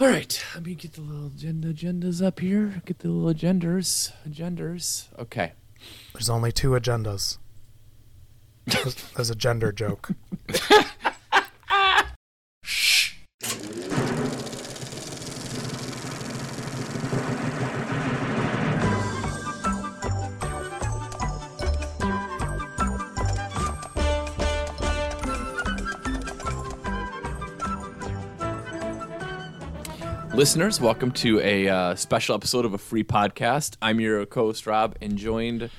All right, let me get the little agenda agendas up here. Get the little agendas, agendas. Okay. There's only two agendas. There's, a gender joke. Listeners, welcome to a uh, special episode of a free podcast. I'm your co-host Rob, and joined,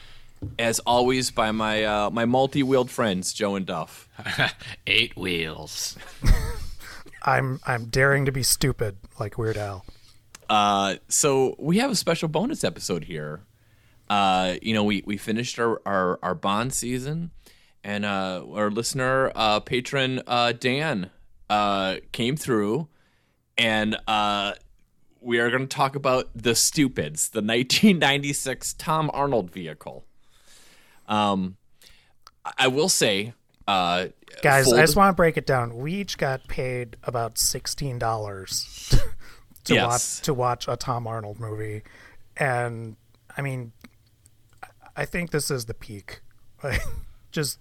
as always, by my uh, my multi-wheeled friends Joe and Duff. Eight wheels. I'm I'm daring to be stupid like Weird Al. Uh, so we have a special bonus episode here. Uh, you know, we we finished our our, our Bond season, and uh, our listener uh, patron uh, Dan uh, came through, and uh, we are going to talk about the Stupids, the 1996 Tom Arnold vehicle. Um, I- I will say, uh, Guys, full I just want to break it down. We each got paid about sixteen dollars to Yes. watch to watch a Tom Arnold movie, and I mean, I think this is the peak. Like, just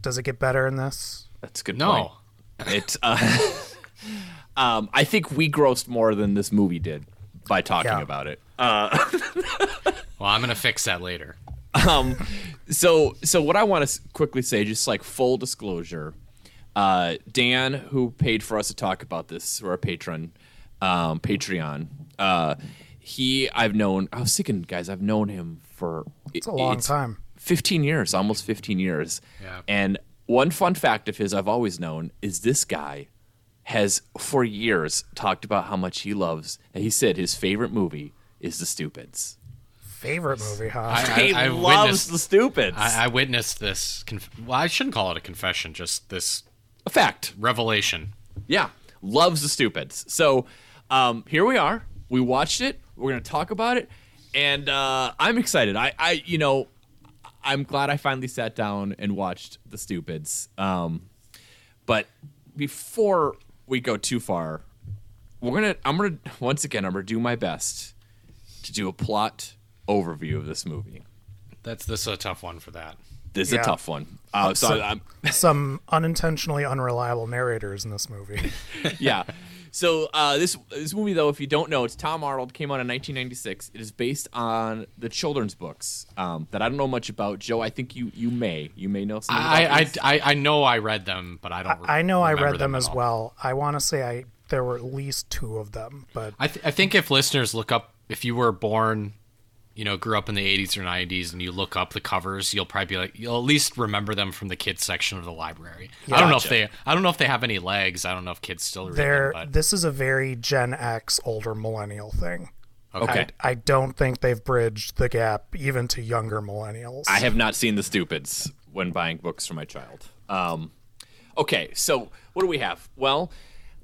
does it get better in this? that's a good No. point. It. Uh, um, I think we grossed more than this movie did by talking Yeah. about it. Well, I'm gonna fix that later. um, so so what I want to quickly say, just like full disclosure, uh, Dan, who paid for us to talk about this, or our patron, um, Patreon, uh, he I've known. I was thinking, guys, I've known him for It's a long time. 15 years, almost 15 years. Yeah. And one fun fact of his I've always known is this guy has for years talked about how much he loves. And he said his favorite movie is The Stupids. Favorite movie, huh? I, He I, I loves witnessed. The Stupids. I, I witnessed this. Conf- well, I shouldn't call it a confession. Just this A fact. revelation. Yeah, loves the stupids. So um, here we are. We watched it. We're gonna talk about it, and uh, I'm excited. I, I, you know, I'm glad I finally sat down and watched the stupids. Um, but before we go too far, we're gonna. I'm gonna once again. I'm gonna do my best to do a plot overview of this movie. That's this is a tough one for that. This is Yeah. a tough one. Uh, so So- I'm, Some unintentionally unreliable narrators in this movie. yeah. So uh, this this movie, though, if you don't know, it's Tom Arnold. Came out in 1996. It is based on the children's books um, that I don't know much about. Joe, I think you you may you may know something. I, about I, these. I, I know I read them, but I don't. re- I know I read them at as all. well. I want to say I there were at least two of them, but I, th- I think if listeners look up, if you were born, you know, grew up in the 80s or 90s, and you look up the covers, you'll probably be like, you'll at least remember them from the kids section of the library. I don't know if they, I don't know if they have any legs. I don't know if kids still read they're them. But this is a very Gen X older millennial thing. okay. I, I don't think they've bridged the gap even to younger millennials. I have not seen the stupids when buying books for my child. Um, okay, so what do we have? Well,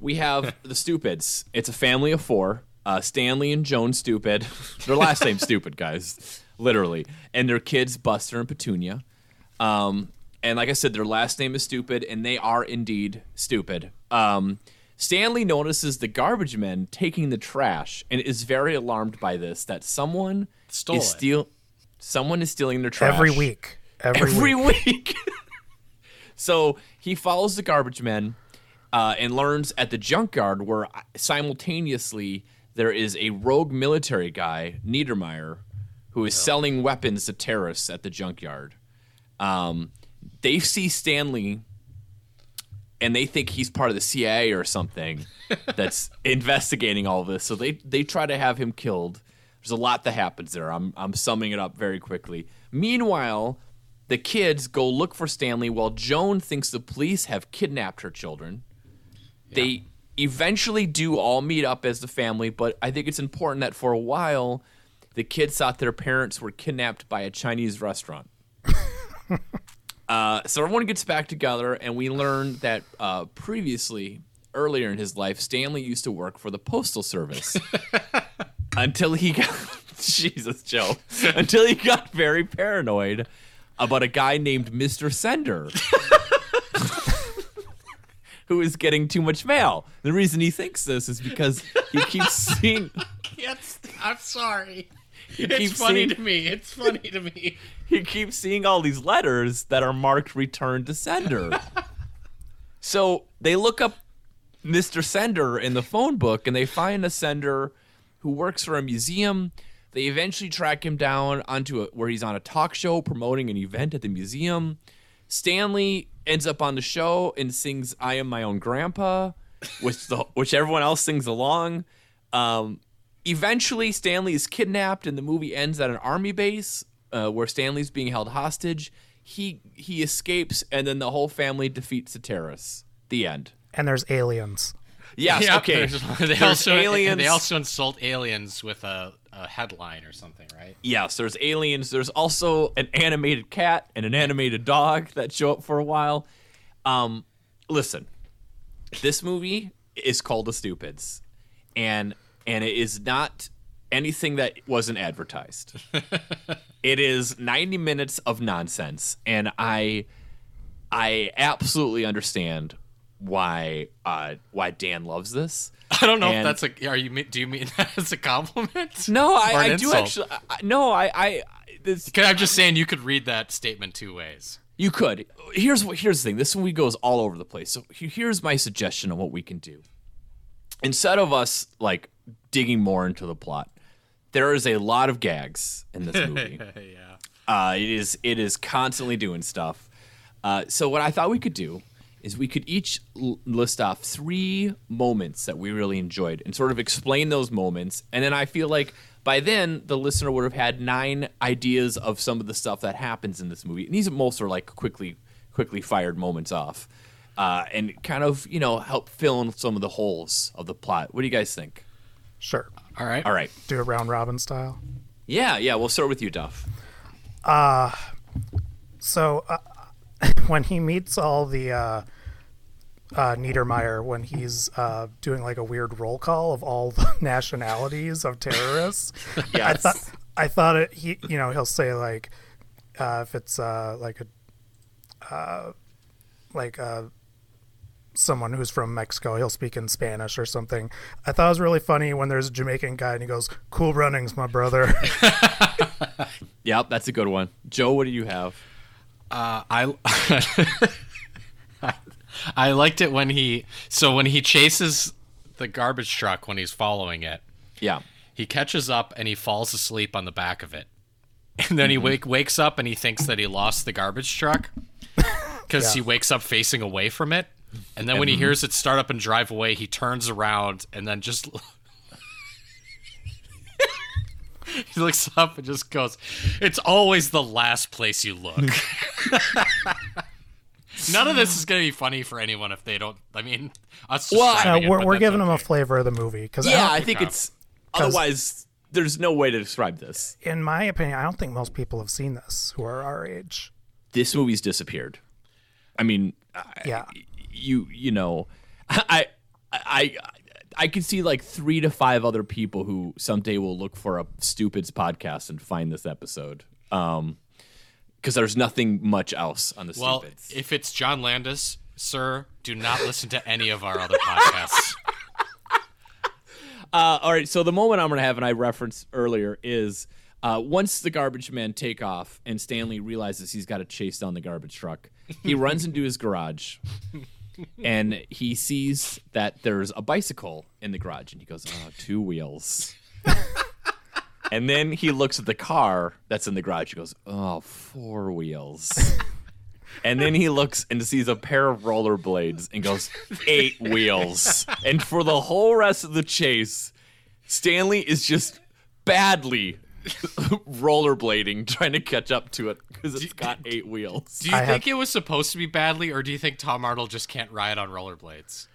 we have the stupids. It's a family of four. Uh, Stanley and Joan Stupid. Their last name Stupid, guys, literally. And their kids, Buster and Petunia. Um, and like I said, their last name is Stupid, and they are indeed stupid. Um, Stanley notices the garbage men taking the trash and is very alarmed by this that someone Stole is it. steal someone is stealing their trash every week. Every, every week. week. so he follows the garbage men uh, and learns at the junkyard where simultaneously there is a rogue military guy, Neidermeyer, who is selling weapons to terrorists at the junkyard. Um, they see Stanley and they think he's part of the CIA or something that's investigating all this. So they they try to have him killed. There's a lot that happens there. I'm I'm summing it up very quickly. Meanwhile, the kids go look for Stanley while Joan thinks the police have kidnapped her children. They eventually do all meet up as the family, but I think it's important that for a while the kids thought their parents were kidnapped by a Chinese restaurant. Uh, so everyone gets back together, and we learn that uh, previously, earlier in his life, Stanley used to work for the postal service until he got Jesus, Joe, until he got very paranoid about a guy named Mister Sender, who is getting too much mail. The reason he thinks this is because he keeps seeing Yes, I'm sorry. he It's funny seeing to me. It's funny to me. he keeps seeing all these letters that are marked return to sender. so they look up Mr. Sender in the phone book and they find a sender who works for a museum. They eventually track him down onto a, where he's on a talk show promoting an event at the museum. Stanley ends up on the show and sings "I Am My Own Grandpa," which the which everyone else sings along. Um, eventually, Stanley is kidnapped, and the movie ends at an army base uh, where Stanley's being held hostage. He he escapes, and then the whole family defeats the terrorists. The end. And there's aliens. Yes. Yeah, okay. They also aliens. They also insult aliens with a, a headline or something, right? Yes, there's aliens. There's also an animated cat and an animated dog that show up for a while. Um, listen, this movie is called The Stupids, and and it is not anything that wasn't advertised. it is 90 minutes of nonsense, and I I absolutely understand why uh, why Dan loves this. I don't know And- if that's a. Are you? Do you mean that as a compliment? No, I, I do actually. I, no, I, I this I'm just saying you could read that statement two ways. You could. Here's what. Here's the thing. This movie goes all over the place. So here's my suggestion on what we can do. Instead of us like digging more into the plot, there is a lot of gags in this movie. yeah. Uh, it is it is constantly doing stuff. Uh, so what I thought we could do is we could each l- list off three moments that we really enjoyed and sort of explain those moments, and then I feel like by then the listener would have had nine ideas of some of the stuff that happens in this movie, and these most are like quickly quickly fired moments off, uh, and kind of you know help fill in some of the holes of the plot. What do you guys think? Sure. All right. All right, Do a round robin style. yeah, yeah, we'll start with you, Duff. So uh, when he meets all the uh, uh, Neidermeyer, when he's uh, doing like a weird roll call of all the nationalities of terrorists, I thought I thought it. He, you know, he'll say like uh, if it's uh, like a uh, like uh, someone who's from Mexico, he'll speak in Spanish or something. I thought it was really funny when there's a Jamaican guy and he goes, "Cool runnings, my brother." Yep, that's a good one. Joe, what do you have? Uh, I I liked it when he so when he chases the garbage truck when he's following it. Yeah. He catches up and he falls asleep on the back of it. And then he wake wakes up and he thinks that he lost the garbage truck because he wakes up facing away from it. And then when he hears it start up and drive away, he turns around and then just he looks up and just goes, "It's always the last place you look." None of this is going to be funny for anyone if they don't. I mean, us. Well, Uh, we're but we're that's giving them a flavor of the movie because Yeah, I think Okay. it's otherwise there's no way to describe this. in my opinion, I don't think most people have seen this who are our age. This movie's disappeared. I mean, I, Yeah. you you know, I I I could see like three to five other people who someday will look for a Stupids podcast and find this episode. Um, because there's nothing much else on the Well, Stupids. if it's John Landis, sir, do not listen to any of our other podcasts. Uh, all right, so the moment I'm going to have, and I referenced earlier, is uh, once the garbage men take off and Stanley realizes he's got to chase down the garbage truck, he runs into his garage and he sees that there's a bicycle in the garage and he goes, oh, two wheels. and then he looks at the car that's in the garage. He goes, oh, four wheels. And then he looks and sees a pair of rollerblades and goes, eight wheels. And for the whole rest of the chase, Stanley is just badly rollerblading, trying to catch up to it because it's got eight wheels. Do you I think have- it was supposed to be badly, or do you think Tom Arnold just can't ride on rollerblades?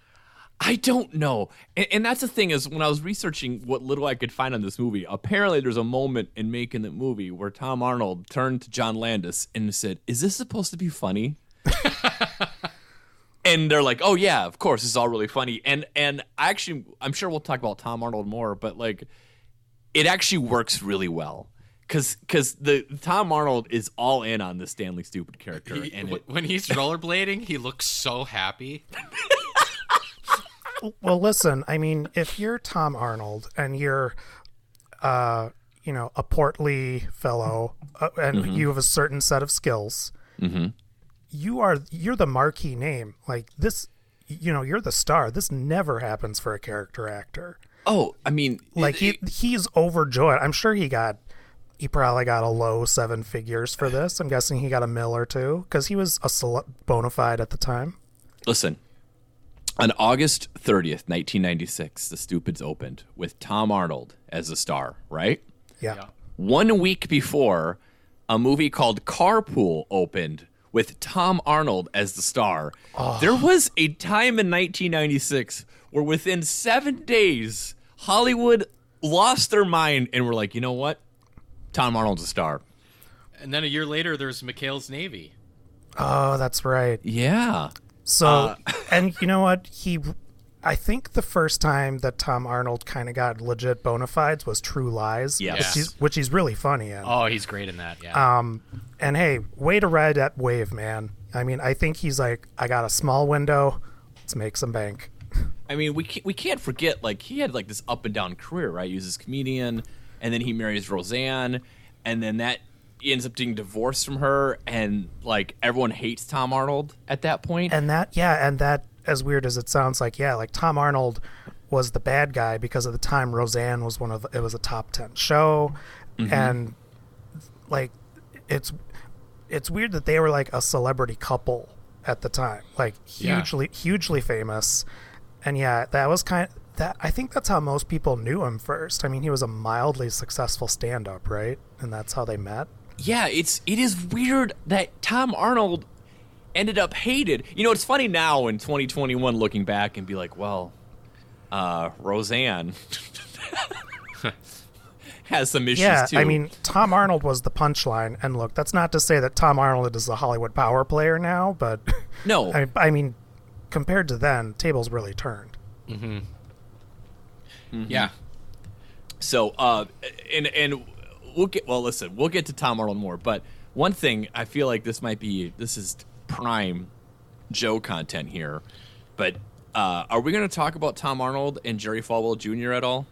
I don't know. And, and that's the thing is when I was researching what little I could find on this movie, apparently there's a moment in making the movie where Tom Arnold turned to John Landis and said, "Is this supposed to be funny?" and they're like, "Oh yeah, of course, it's all really funny." And and I actually I'm sure we'll talk about Tom Arnold more, but like it actually works really well. Cause, cause the Tom Arnold is all in on the Stanley Stupid character, He- and it, when he's rollerblading, he looks so happy. well, listen. I mean, if you're Tom Arnold and you're, uh, you know, a portly fellow, uh, and Mm-hmm. you have a certain set of skills, you are you're the marquee name. Like this, you know, you're the star. This never happens for a character actor. Oh, I mean, Like he he's overjoyed. I'm sure he got. He probably got a low seven figures for this. I'm guessing he got a mill or two because he was a cele- bona fide at the time. Listen, on August 30th, 1996, The Stupids opened with Tom Arnold as the star, right? Yeah. One week before, a movie called Carpool opened with Tom Arnold as the star. There was a time in 1996 where within seven days, Hollywood lost their mind and were like, you know what? Tom Arnold's a star. And then a year later, there's McHale's Navy. Oh, that's right. Yeah. So, Uh, and you know what? He, I think the first time that Tom Arnold kind of got legit bona fides was True Lies. Yes. Which he's, which he's really funny in. Oh, he's great in that. Yeah. Um, and hey, way to ride that wave, man. I mean, I think he's like, I got a small window. Let's make some bank. I mean, we can't, we can't forget like he had like this up and down career, right? He was this comedian, and then he marries Roseanne, and then that he ends up getting divorced from her, and like everyone hates Tom Arnold at that point. And that, yeah, and that, as weird as it sounds, like, yeah, like Tom Arnold was the bad guy because at the time Roseanne was one of the, it was a top 10 show. Mm-hmm. And like, it's, it's weird that they were like a celebrity couple at the time, like Yeah. hugely, hugely famous. And yeah, that was kind of, that, I think that's how most people knew him first. I mean, he was a mildly successful stand up, right? And that's how they met. yeah, it's it is weird that Tom Arnold ended up hated. You know, it's funny now in 2021 looking back and be like, well, uh, Roseanne has some issues Yeah, too. I mean, Tom Arnold was the punchline. And look, that's not to say that Tom Arnold is a Hollywood power player now, but no, I, I mean, compared to then, tables really turned. yeah. So, uh, and and we'll get well. Listen, we'll get to Tom Arnold more, but one thing I feel like this might be this is prime Joe content here, but uh, are we going to talk about Tom Arnold and Jerry Falwell Jr. at all?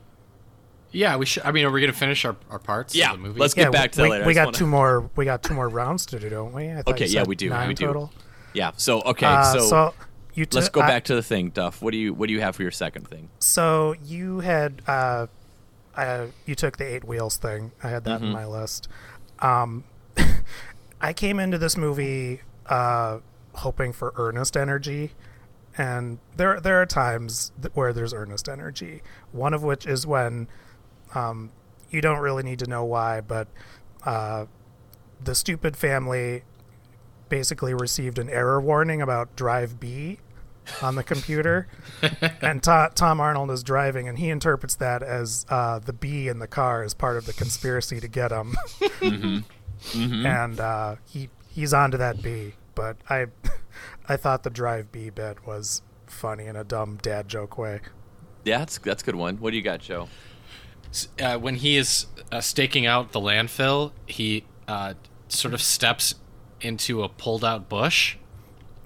Yeah, we should. I mean, are we going to finish our, our parts Yeah, of the movie? let's get yeah, back to we, that later. We got wanna- two more. We got two more rounds to do, don't we? I thought Okay, yeah, we do, Nine we do. total. Yeah. So okay, Uh, so, so you let's go I- back to the thing, Duff. What do you what do you have for your second thing? So you had uh, uh, you took the eight wheels thing. I had that Mm-hmm. in my list. Um, I came into this movie uh, hoping for earnest energy, and there there are times th- where there's earnest energy. One of which is when um, you don't really need to know why, but uh, the stupid family basically received an error warning about drive B on the computer, and To- Tom Arnold is driving, and he interprets that as uh, the B in the car is part of the conspiracy to get him, and uh, he he's onto that B. But I I thought the drive B bit was funny in a dumb dad joke way. Yeah, that's that's a good one. What do you got, Joe? uh, when he is uh, staking out the landfill, he uh, sort of steps into a pulled out bush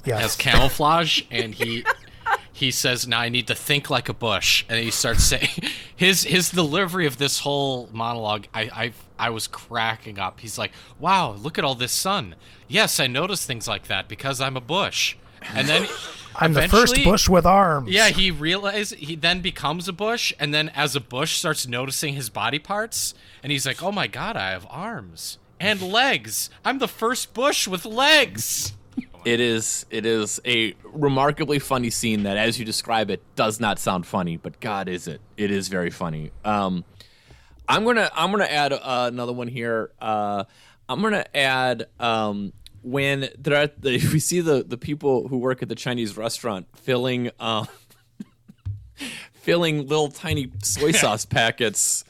Yes. as camouflage, and he he says, "Now I need to think like a bush," and he starts saying his his delivery of this whole monologue. I I I was cracking up. He's like, "Wow, look at all this sun. Yes, I notice things like that because I'm a bush." And then I'm the first bush with arms. yeah, he realizes he then becomes a bush, and then as a bush starts noticing his body parts, and he's like, "Oh my god, I have arms and legs. I'm the first bush with legs." It is it is a remarkably funny scene that, as you describe it, does not sound funny, but God, is it? It is very funny. Um, I'm gonna I'm gonna add uh, another one here. Uh, I'm gonna add um, when there are the, we see the the people who work at the Chinese restaurant filling um, filling little tiny soy sauce packets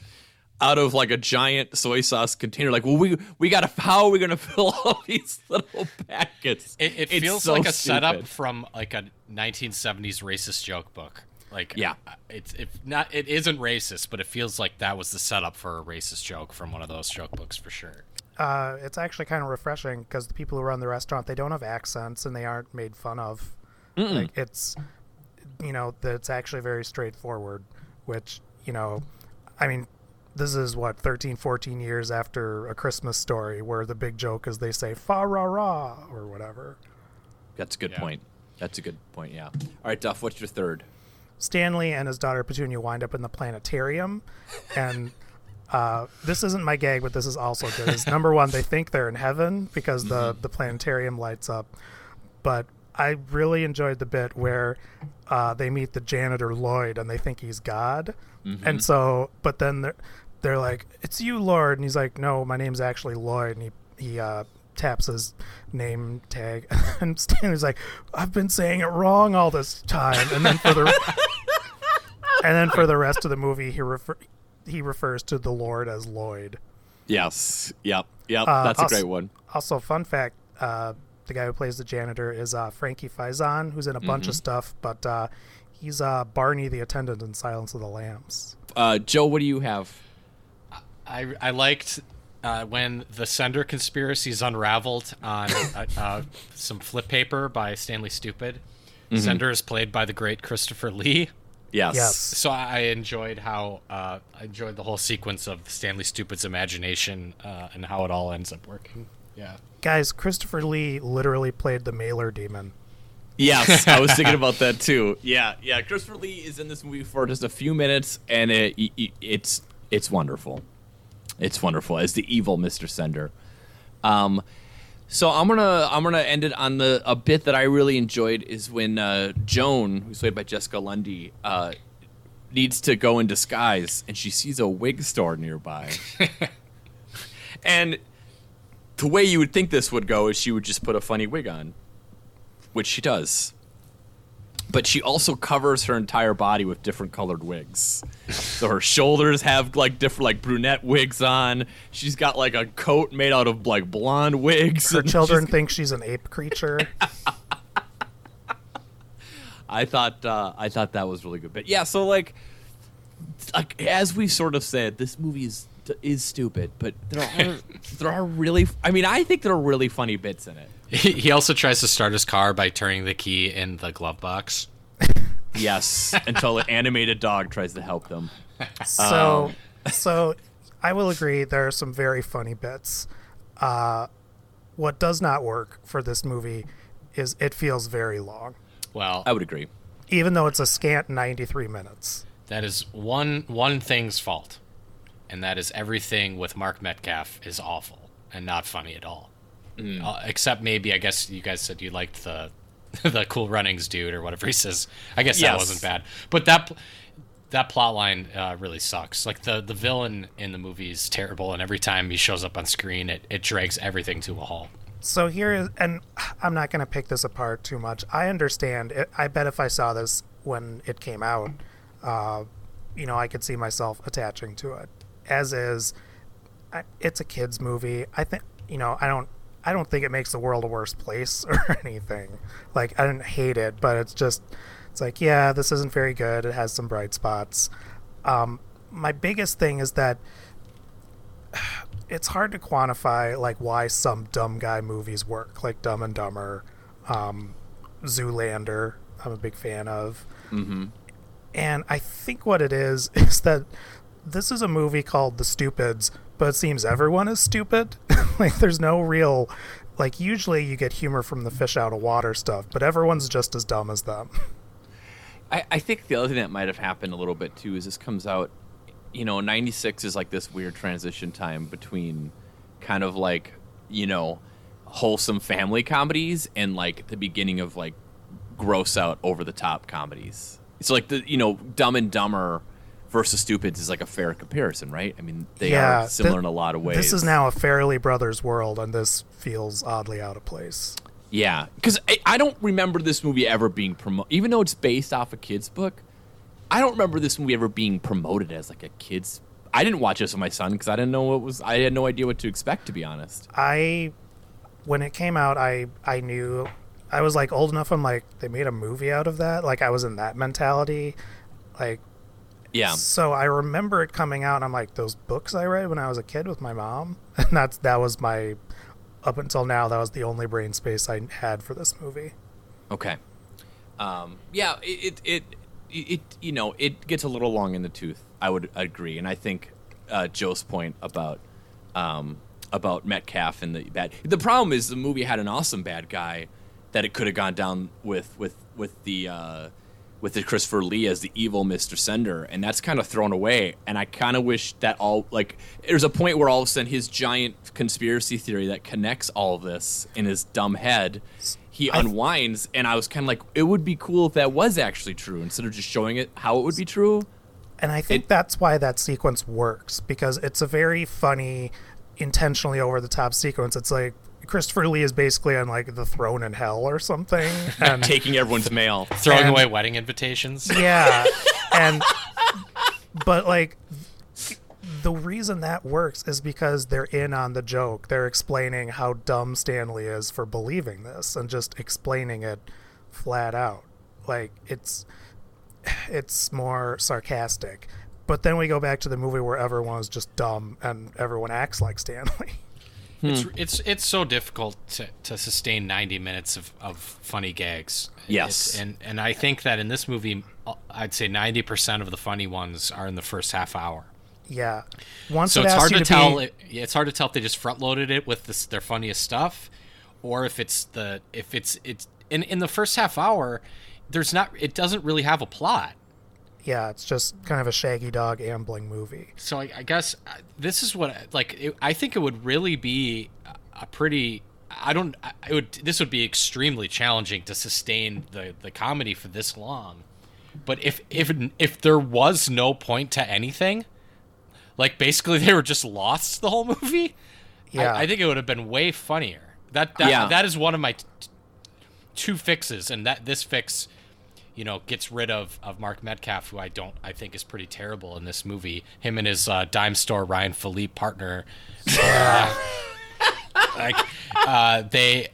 out of like a giant soy sauce container. Like, well, we we gotta how are we gonna fill all these little packets? It, it It's feels so like a setup from like a 1970s racist joke book. Like, Yeah. uh, it's it not it isn't racist, but it feels like that was the setup for a racist joke from one of those joke books for sure. uh, it's actually kind of refreshing because the people who run the restaurant they don't have accents and they aren't made fun of. Like it's you know, that it's actually very straightforward, which, you know, I mean, this is what 13 14 years after a christmas story where the big joke is they say fa ra ra or whatever That's a good Yeah. point. That's a good point. Yeah. All right, Duff. What's your third? stanley and his daughter petunia wind up in the planetarium and uh, this isn't my gag but this is also good is number one they think they're in heaven because the the planetarium lights up but i really enjoyed the bit where uh, they meet the janitor lloyd and they think he's god and so but then they're, like it's you lord and he's like no my name's actually lloyd and he he uh, taps his name tag and stanley's like i've been saying it wrong all this time and then for the and then for the rest of the movie he refer he refers to the lord as lloyd Yes. Yep. Yep. Uh, That's a I'll s- great one. also fun fact uh, the guy who plays the janitor is uh, frankie faison who's in a bunch of stuff but uh, he's uh, barney the attendant in silence of the lambs Uh, Joe, what do you have? I I liked uh, when the Sender conspiracy is unraveled on uh, uh, some flip paper by Stanley Stupid. Sender is played by the great Christopher Lee. Yes. Yes. So I enjoyed how uh, I enjoyed the whole sequence of Stanley Stupid's imagination uh, and how it all ends up working. Yeah. guys christopher lee literally played the mailer demon Yes, I was thinking about that too. Yeah, yeah. Christopher Lee is in this movie for just a few minutes, and it, it, it's it's wonderful. It's wonderful as the evil Mister Sender. Um, so I'm gonna I'm gonna end it on the a bit that I really enjoyed is when uh, Joan, who's played by Jessica Lundy, uh, needs to go in disguise, and she sees a wig store nearby, and the way you would think this would go is she would just put a funny wig on which she does. But she also covers her entire body with different colored wigs. so her shoulders have like different like brunette wigs on. She's got like a coat made out of like blonde wigs. her children she's- think she's an ape creature I thought uh, I thought that was really good. But yeah, so like like as we sort of said, this movie is is stupid, but there are there are really I mean, I think there are really funny bits in it. He, he also tries to start his car by turning the key in the glove box. Yes, until an animated dog tries to help them. So, so I will agree. There are some very funny bits. Uh, what does not work for this movie is it feels very long, Well, I would agree. even though it's a scant 93 minutes. that is one one thing's fault, and that is everything with Mark Metcalf is awful and not funny at all. Uh, except maybe I guess you guys said you liked the the Cool Runnings dude or whatever he says. I guess that wasn't bad, but that that plot line uh, really sucks. Like the the villain in the movie is terrible, and every time he shows up on screen, it, it drags everything to a halt. So here is, and I'm not going to pick this apart too much. I understand. It, I bet if I saw this when it came out, uh, you know, I could see myself attaching to it. As is, I, it's a kids movie. I think, you know, I don't, I don't think it makes the world a worse place or anything. Like I didn't hate it, but it's just, it's like, yeah, this isn't very good. It has some bright spots. Um, my biggest thing is that it's hard to quantify like why some dumb guy movies work, like Dumb and Dumber, um, Zoolander. I'm a big fan of, mm-hmm. and I think what it is is that this is a movie called The Stupids, but it seems everyone is stupid. like there's no real, like usually you get humor from the fish out of water stuff, but everyone's just as dumb as them. I, I think the other thing that might have happened a little bit too is this comes out, you know, 96 is like this weird transition time between kind of like, you know, wholesome family comedies and like the beginning of like gross out over the top comedies. It's like the, you know, Dumb and Dumber versus Stupids is like a fair comparison, right? I mean, they Yeah, are similar thi- in a lot of ways. This is now a Farrelly Brothers world, and this feels oddly out of place. Yeah, because I, I don't remember this movie ever being promoted, even though it's based off a kid's book. I don't remember this movie ever being promoted as like a kid's. I didn't watch this with my son because I didn't know what was. I had no idea what to expect, to be honest. I when it came out I I knew I was like old enough I'm like they made a movie out of that like I was in that mentality like Yeah, so I remember it coming out and I'm like those books I read when I was a kid with my mom and that's that was my up until now that was the only brain space I had for this movie okay. Um, yeah, it, it it it you know it gets a little long in the tooth. I would agree, and I think uh, Joe's point about um, about Metcalf and the bad. The problem is the movie had an awesome bad guy that it could have gone down with with with the uh, with the Christopher Lee as the evil Mister Sender, and that's kind of thrown away. And I kind of wish that all like there's a point where all of a sudden his giant conspiracy theory that connects all of this in his dumb head. He I- unwinds, and I was kind of like, it would be cool if that was actually true, instead of just showing it how it would be true. And I think It- that's why that sequence works because it's a very funny, intentionally over the top sequence. It's like Christopher Lee is basically on like the throne in hell or something. And Taking everyone's mail. Throwing And- away wedding invitations. yeah. And but like the reason that works is because they're in on the joke. They're explaining how dumb Stanley is for believing this and just explaining it flat out. Like it's it's more sarcastic. But then we go back to the movie where everyone is just dumb and everyone acts like Stanley. It's it's it's so difficult to, to sustain 90 minutes of, of funny gags. Yes. It's- and and I think that in this movie, uh, I'd say 90% of the funny ones are in the first half hour. Yeah. Once So it it's hard to, to tell. be- It, it's hard to tell if they just front loaded it with this, their funniest stuff, or if it's the if it's it's in in the first half hour. There's not. It doesn't really have a plot. Yeah, it's just kind of a shaggy dog ambling movie. So I, I guess uh, this is what like it, I think it would really be a- a pretty. I don't. I- It would. This would be extremely challenging to sustain the the comedy for this long. But if if if there was no point to anything, like basically they were just lost the whole movie. Yeah. I, I think it would have been way funnier. That that, Yeah. that is one of my t- t- two fixes, and that this fix, you know, gets rid of of Mark Metcalf, who I don't I think is pretty terrible in this movie. Him and his uh, dime store Ryan Phillippe partner, uh, like uh, they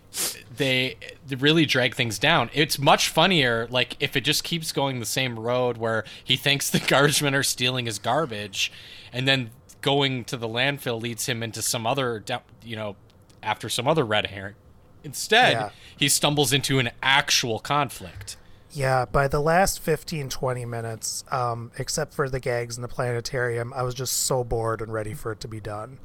they really drag things down. It's much funnier, like if it just keeps going the same road where he thinks the garbage men are stealing his garbage, and then going to the landfill leads him into some other, you know, after some other red herring. Instead, Yeah. he stumbles into an actual conflict. Yeah, by the last 15, 20 minutes, um, except for the gags in the planetarium, I was just so bored and ready for it to be done.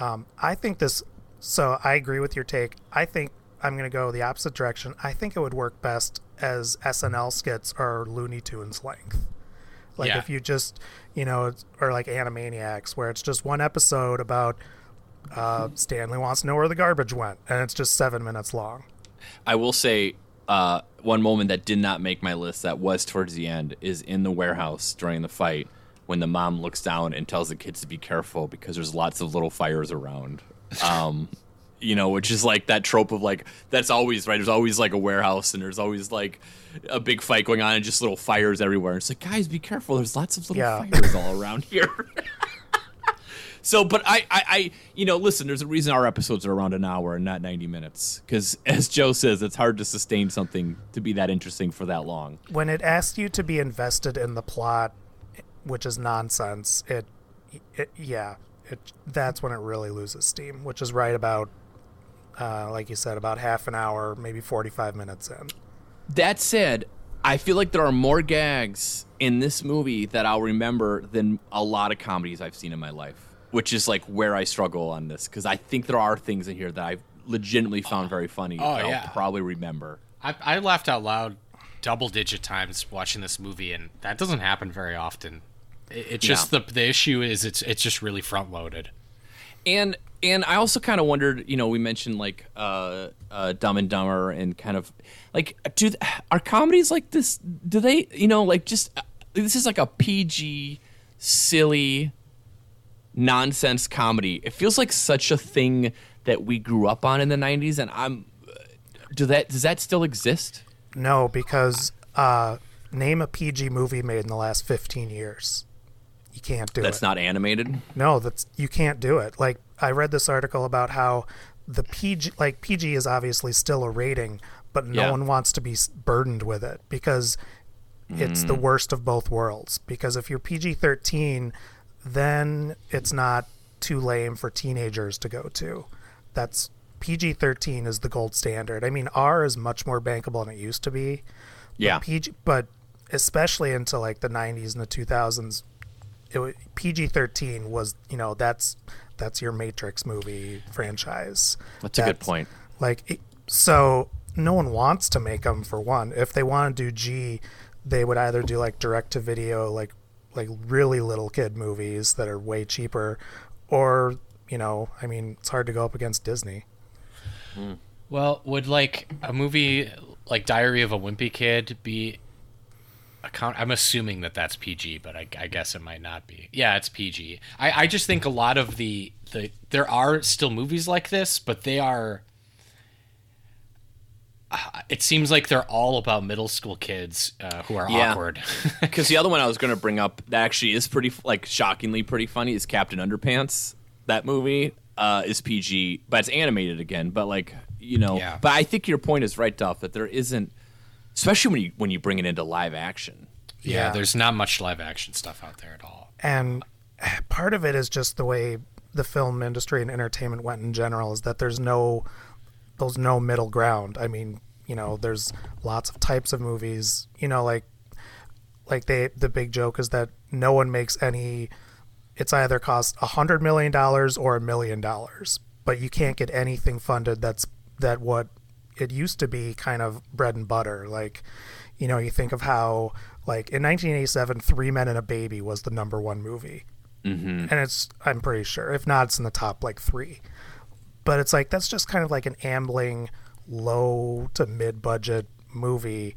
Um, I think this, so I agree with your take. I think I'm going to go the opposite direction. I think it would work best as SNL skits or Looney Tunes length. Like Yeah. if you just, you know, or like Animaniacs, where it's just one episode about uh, Stanley wants to know where the garbage went, and it's just seven minutes long. I will say uh, one moment that did not make my list that was towards the end is in the warehouse during the fight when the mom looks down and tells the kids to be careful because there's lots of little fires around. Um, you know, which is like that trope of like that's always right. There's always like a warehouse and there's always like a big fight going on and just little fires everywhere. It's like guys, be careful. There's lots of little Yeah. fires all around here. So, but I, I, I, you know, listen. There's a reason our episodes are around an hour and not 90 minutes, because as Joe says, it's hard to sustain something to be that interesting for that long. when it asks you to be invested in the plot, which is nonsense, it, it yeah, it that's when it really loses steam, which is right about, uh, like you said, about half an hour, maybe forty-five minutes in. That said, I feel like there are more gags in this movie that I'll remember than a lot of comedies I've seen in my life, which is like where I struggle on this, because I think there are things in here that I've legitimately found very funny Oh, that yeah. I'll probably remember. I, I laughed out loud double digit times watching this movie, and that doesn't happen very often. It, it's just the the issue is it's it's just really front loaded. and and I also kind of wondered, you know, we mentioned like uh, uh, Dumb and Dumber and kind of like do th- are comedies like this? Do they, you know, like just uh, this is like a PG, silly, nonsense comedy. It feels like such a thing that we grew up on in the '90s, and I'm. Do that? Does that still exist? No, because uh, name a PG movie made in the last fifteen years. You can't do That's it. That's not animated. No, that's you can't do it. Like I read this article about how the PG like PG is obviously still a rating, but no Yeah. one wants to be burdened with it because it's the worst of both worlds. Because if you're PG-13, then it's not too lame for teenagers to go to. That's PG-13 is the gold standard. I mean, R is much more bankable than it used to be, Yeah. PG, but especially into like the 90s and the 2000s, it PG 13 was you know that's that's your Matrix movie franchise. That's a good point. Like it- so, no one wants to make them for one. If they want to do G, they would either do like direct to video, like like really little kid movies that are way cheaper, or you know, I mean, it's hard to go up against Disney. Hmm. Well, would like a movie like Diary of a Wimpy Kid be account? I'm assuming that that's PG, but I, I guess it might not be. Yeah, it's PG. I, I just think a lot of the the there are still movies like this, but they are. It seems like they're all about middle school kids uh, who are Yeah. awkward. Because the other one I was going to bring up that actually is pretty, like, shockingly pretty funny is Captain Underpants. That movie uh, is PG, but it's animated again. But like, you know, Yeah. but I think your point is right, Duff, that there isn't, especially when you when you bring it into live action. yeah, Yeah. there's not much live action stuff out there at all. and part of it is just the way the film industry and entertainment went in general is that there's no there's no middle ground. I mean you know there's lots of types of movies. You know like like they the big joke is that no one makes any it's either cost a hundred million dollars or a million dollars but you can't get anything funded that's that what it used to be kind of bread and butter. Like you know you think of how like in 1987 three men and a baby was the number one movie. Mm-hmm. and it's i'm pretty sure if not it's in the top like three but it's like that's just kind of like an ambling low to mid budget movie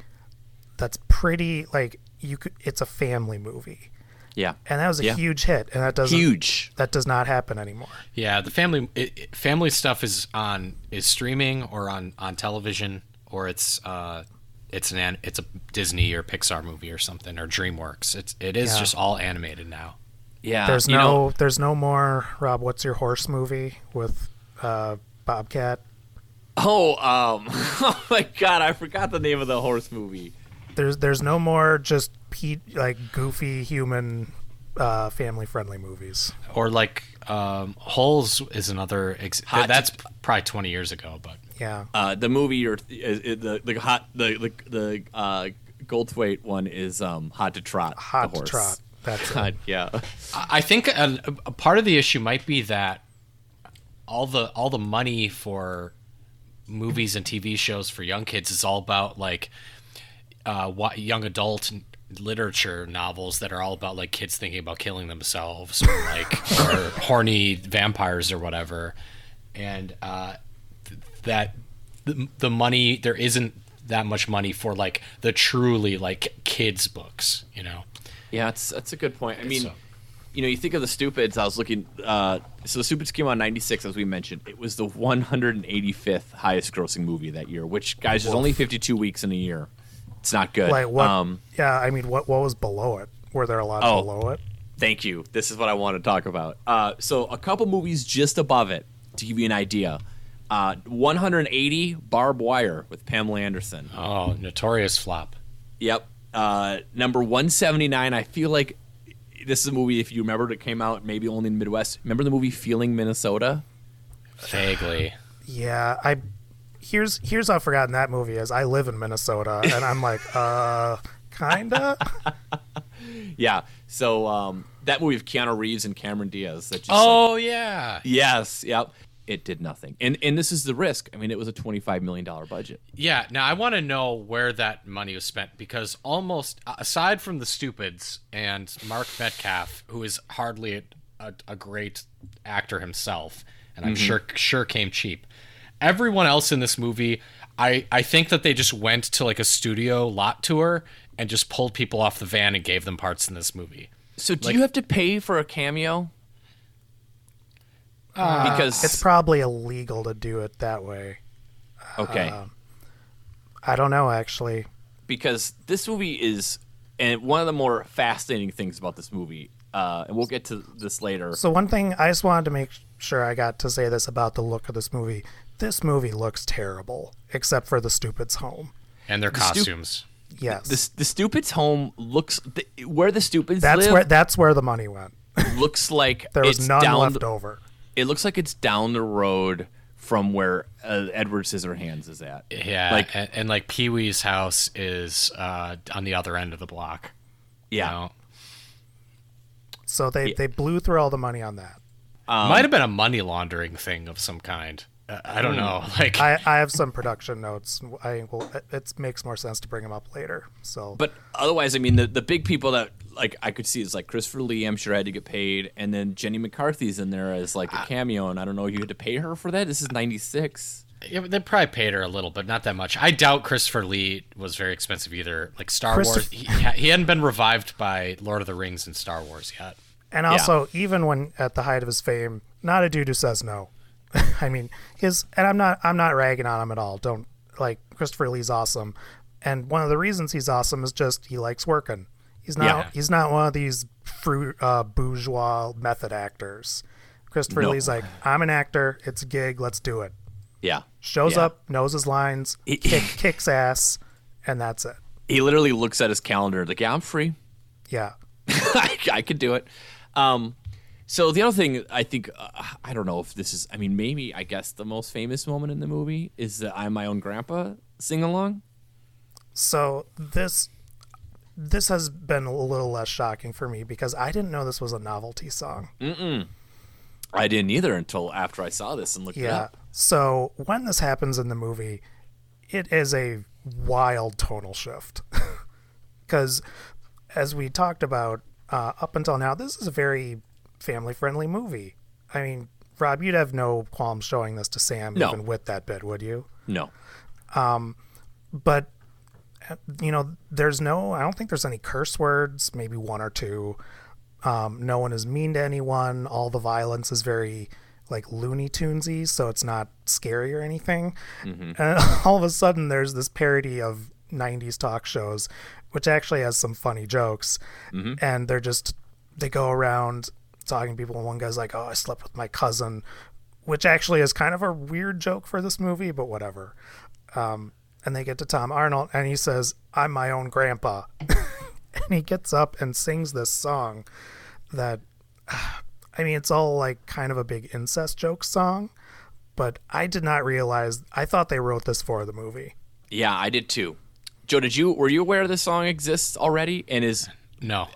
that's pretty like you could it's a family movie Yeah. and that was a Yeah. huge hit and that doesn't Huge. that does not happen anymore Yeah, the family it, it- family stuff is on is streaming or on on television or it's uh it's an an- it's a Disney or Pixar movie or something or DreamWorks. It's it is Yeah. just all animated now. Yeah. there's you no know- there's no more rob what's your horse movie with uh bobcat oh, um, oh my God, I forgot the name of the horse movie. there's there's no more just pe- like goofy human uh family friendly movies Or like um Holes is another ex- Hot- that's probably 20 years ago, but yeah Uh, the movie or is, is the the hot the the the uh, Goldthwait one is um Hot to Trot. hot the to horse. trot that's it. God, yeah. I I think a, a part of the issue might be that all the all the money for movies and TV shows for young kids is all about like uh, young adult literature novels that are all about like kids thinking about killing themselves or like or horny vampires or whatever, and uh, th- that the, the money there isn't that much money for like the truly like kids books, you know. Yeah, it's that's a good point. I mean, So- you know, you think of the Stupids. I was looking. Uh, so the Stupids came out in '96, as we mentioned. It was the 185th highest-grossing movie that year. Which, guys, there's only 52 weeks in a year. It's not good. like what Um, yeah i mean what what was below it were there a lot Oh. below it Thank you. This is what I want to talk about. Uh, so a couple movies just above it to give you an idea. Uh, 180 Barb Wire with Pamela Anderson. Oh, notorious flop. Yep. Uh, number 179. I feel like this is a movie. If you remember, it came out maybe only in the Midwest. Remember the movie Feeling Minnesota? Vaguely. yeah i here's here's how forgotten that movie is i live in minnesota and i'm like uh kinda Yeah. So um, that movie of Keanu Reeves and Cameron Diaz. That just like- Oh yeah. yes. Yep. It did nothing. And and this is the risk. I mean, it was a 25 million dollar budget. Yeah. Now I want to know where that money was spent because almost aside from the stupids and Mark Metcalf, who is hardly a, a, a great actor himself, and I'm mm-hmm. sure sure came cheap. Everyone else in this movie, I I think that they just went to like a studio lot tour and just pulled people off the van and gave them parts in this movie. So do Like- you have to pay for a cameo? Because it's probably illegal to do it that way okay. i don't know actually because this movie is and one of the more fascinating things about this movie uh, and we'll get to this later So one thing I just wanted to make sure I got to say this about the look of this movie. This movie looks terrible, except for the stupid's home. And their stu- costumes. Yes, the, the stupid's home looks the, where the stupids that's live where that's where the money went. looks like There was it's none down left the- over. It looks like it's down the road from where uh, Edward Scissorhands is at. Yeah, Like- and, and like Pee Wee's house is uh, on the other end of the block. you Yeah. know? So they, they blew through all the money on that. Um, might have been a money laundering thing of some kind. Uh, I don't know. Like, I, I have some production notes. I will. It, it makes more sense to bring them up later. So, But otherwise, I mean, the, the big people that like I could see is like Christopher Lee. I'm sure I had to get paid, and then Jenny McCarthy's in there as like a cameo, and I don't know you had to pay her for that. This is '96. yeah, they probably paid her a little, but not that much. I doubt Christopher Lee was very expensive either. Like Star Wars, he, he hadn't been revived by Lord of the Rings and Star Wars yet. and also even when at the height of his fame, not a dude who says no. I mean, his and I'm not I'm not ragging on him at all. Don't like Christopher Lee's awesome, and one of the reasons he's awesome is just he likes working. He's not Yeah. he's not one of these fruit uh, bourgeois method actors. Christopher No. Lee's like I'm an actor. It's a gig. Let's do it. Yeah, Shows Yeah. up, knows his lines, He- kick, kicks ass, and that's it. He literally looks at his calendar like, "Yeah, I'm free. Yeah. I, I could do it." Um, so the other thing I think uh, I don't know if this is. I mean, maybe I guess the most famous moment in the movie is the "I'm My Own Grandpa" sing along. So this this has been a little less shocking for me because I didn't know this was a novelty song. I didn't either until after I saw this and looked it Yeah. up. So when this happens in the movie, it is a wild tonal shift. Because as we talked about uh, up until now, this is a very family friendly movie. I mean, Rob, you'd have no qualms showing this to Sam No. even with that bit, would you? No. but uh, you know there's no i don't think there's any curse words maybe one or two um, no one is mean to anyone all the violence is very like looney tunesy so it's not scary or anything and all of a sudden there's this parody of 90s talk shows which actually has some funny jokes and they're just they go around talking to people and one guy's like oh i slept with my cousin which actually is kind of a weird joke for this movie but whatever um, and they get to Tom Arnold, and he says, "I'm my own grandpa," and he gets up and sings this song that, I mean, it's all like kind of a big incest joke song, but I did not realize. I thought they wrote this for the movie. Yeah, I did too. Joe, did you were you aware this song exists already and is No.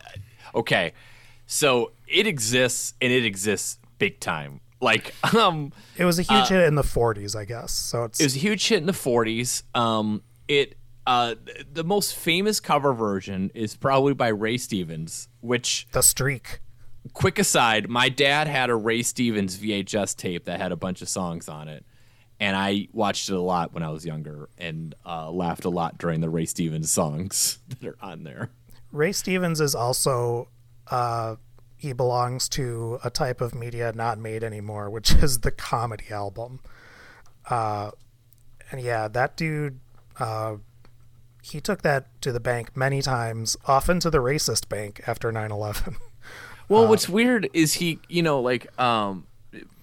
okay? So it exists and it exists big time. Like, um, It was a huge hit in the '40s, I guess. So it's it was a huge hit in the '40s. Um, it uh, the most famous cover version is probably by Ray Stevens. Which, the streak. quick aside, my dad had a Ray Stevens VHS tape that had a bunch of songs on it. And I watched it a lot when I was younger and uh, laughed a lot during the Ray Stevens songs that are on there. Ray Stevens is also uh, he belongs to a type of media not made anymore, which is the comedy album. Uh, and yeah, that dude, uh, he took that to the bank many times, often to the racist bank after 9/11. Well, what's weird is he, you know, like um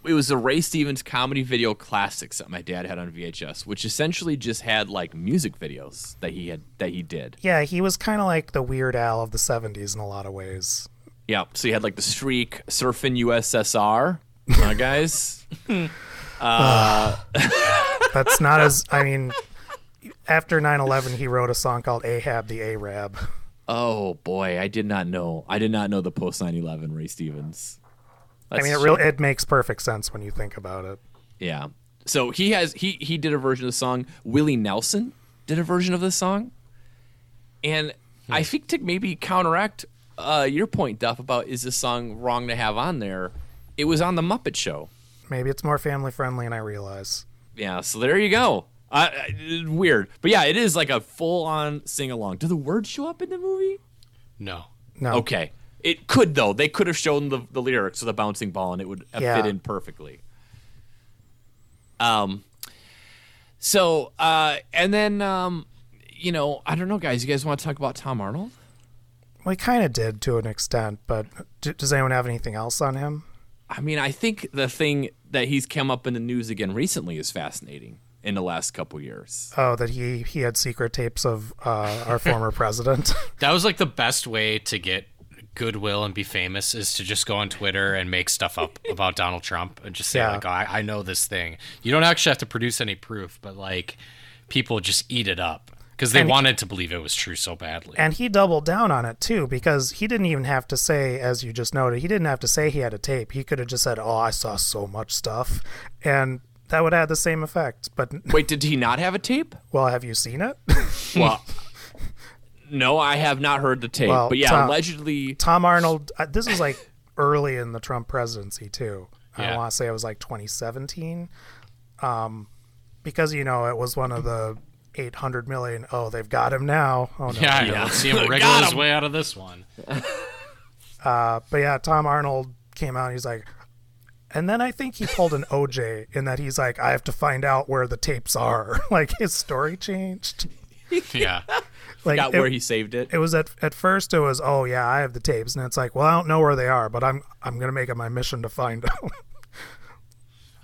it was the Ray Stevens comedy video classics that my dad had on VHS, which essentially just had like music videos that he had that he did. yeah, he was kind of like the Weird Al of the 70s in a lot of ways. Yeah, so you had like the Streak, Surfing USSR, huh, guys. Uh, That's not as I mean. After 9/11, he wrote a song called "Ahab the Arab." Oh boy, I did not know. I did not know the post 9/11 Ray Stevens. I mean, it really it makes perfect sense when you think about it. Yeah. So he has he he did a version of the song. Willie Nelson did a version of the song, and hmm. I think to maybe counteract uh, your point, Duff, about is this song wrong to have on there? It was on the Muppet Show. Maybe it's more family friendly, and I realize. Yeah. So there you go. Uh, weird, but yeah, it is like a full on sing along. Do the words show up in the movie? No. No. Okay. It could though. They could have shown the, the lyrics of the bouncing ball and it would have Yeah. fit in perfectly. Um so uh and then um you know, I don't know guys, you guys want to talk about Tom Arnold? We kind of did to an extent, but d- does anyone have anything else on him? I mean, I think the thing that he's come up in the news again recently is fascinating in the last couple years. Oh, that he he had secret tapes of uh, our former president. That was like the best way to get goodwill and be famous is to just go on Twitter and make stuff up about Donald Trump and just say Yeah. like, oh, I, I know this thing. You don't actually have to produce any proof, but like people just eat it up because they And- wanted to believe it was true so badly. And he doubled down on it too because he didn't even have to say, as you just noted, he didn't have to say he had a tape. He could have just said, "Oh, I saw so much stuff," and that would have the same effect. But Wait, did he not have a tape? well, have you seen it? Well, no, I have not heard the tape. Well, but yeah, Tom- allegedly, Tom Arnold. Uh, this is like early in the Trump presidency too. I Yeah. want to say it was like 2017, um, because you know it was one of the 800 million. Oh, they've got him now. Oh no. yeah, Yeah. let's see him Got wriggle his way out of this one. Uh, but yeah, Tom Arnold came out. and He's like, and then I think he pulled an OJ in that he's like, I have to find out where the tapes are. like his story changed. Yeah. Like got it, where he saved it. it was at at first it was oh yeah I have the tapes and it's like well I don't know where they are but I'm I'm gonna make it my mission to find out.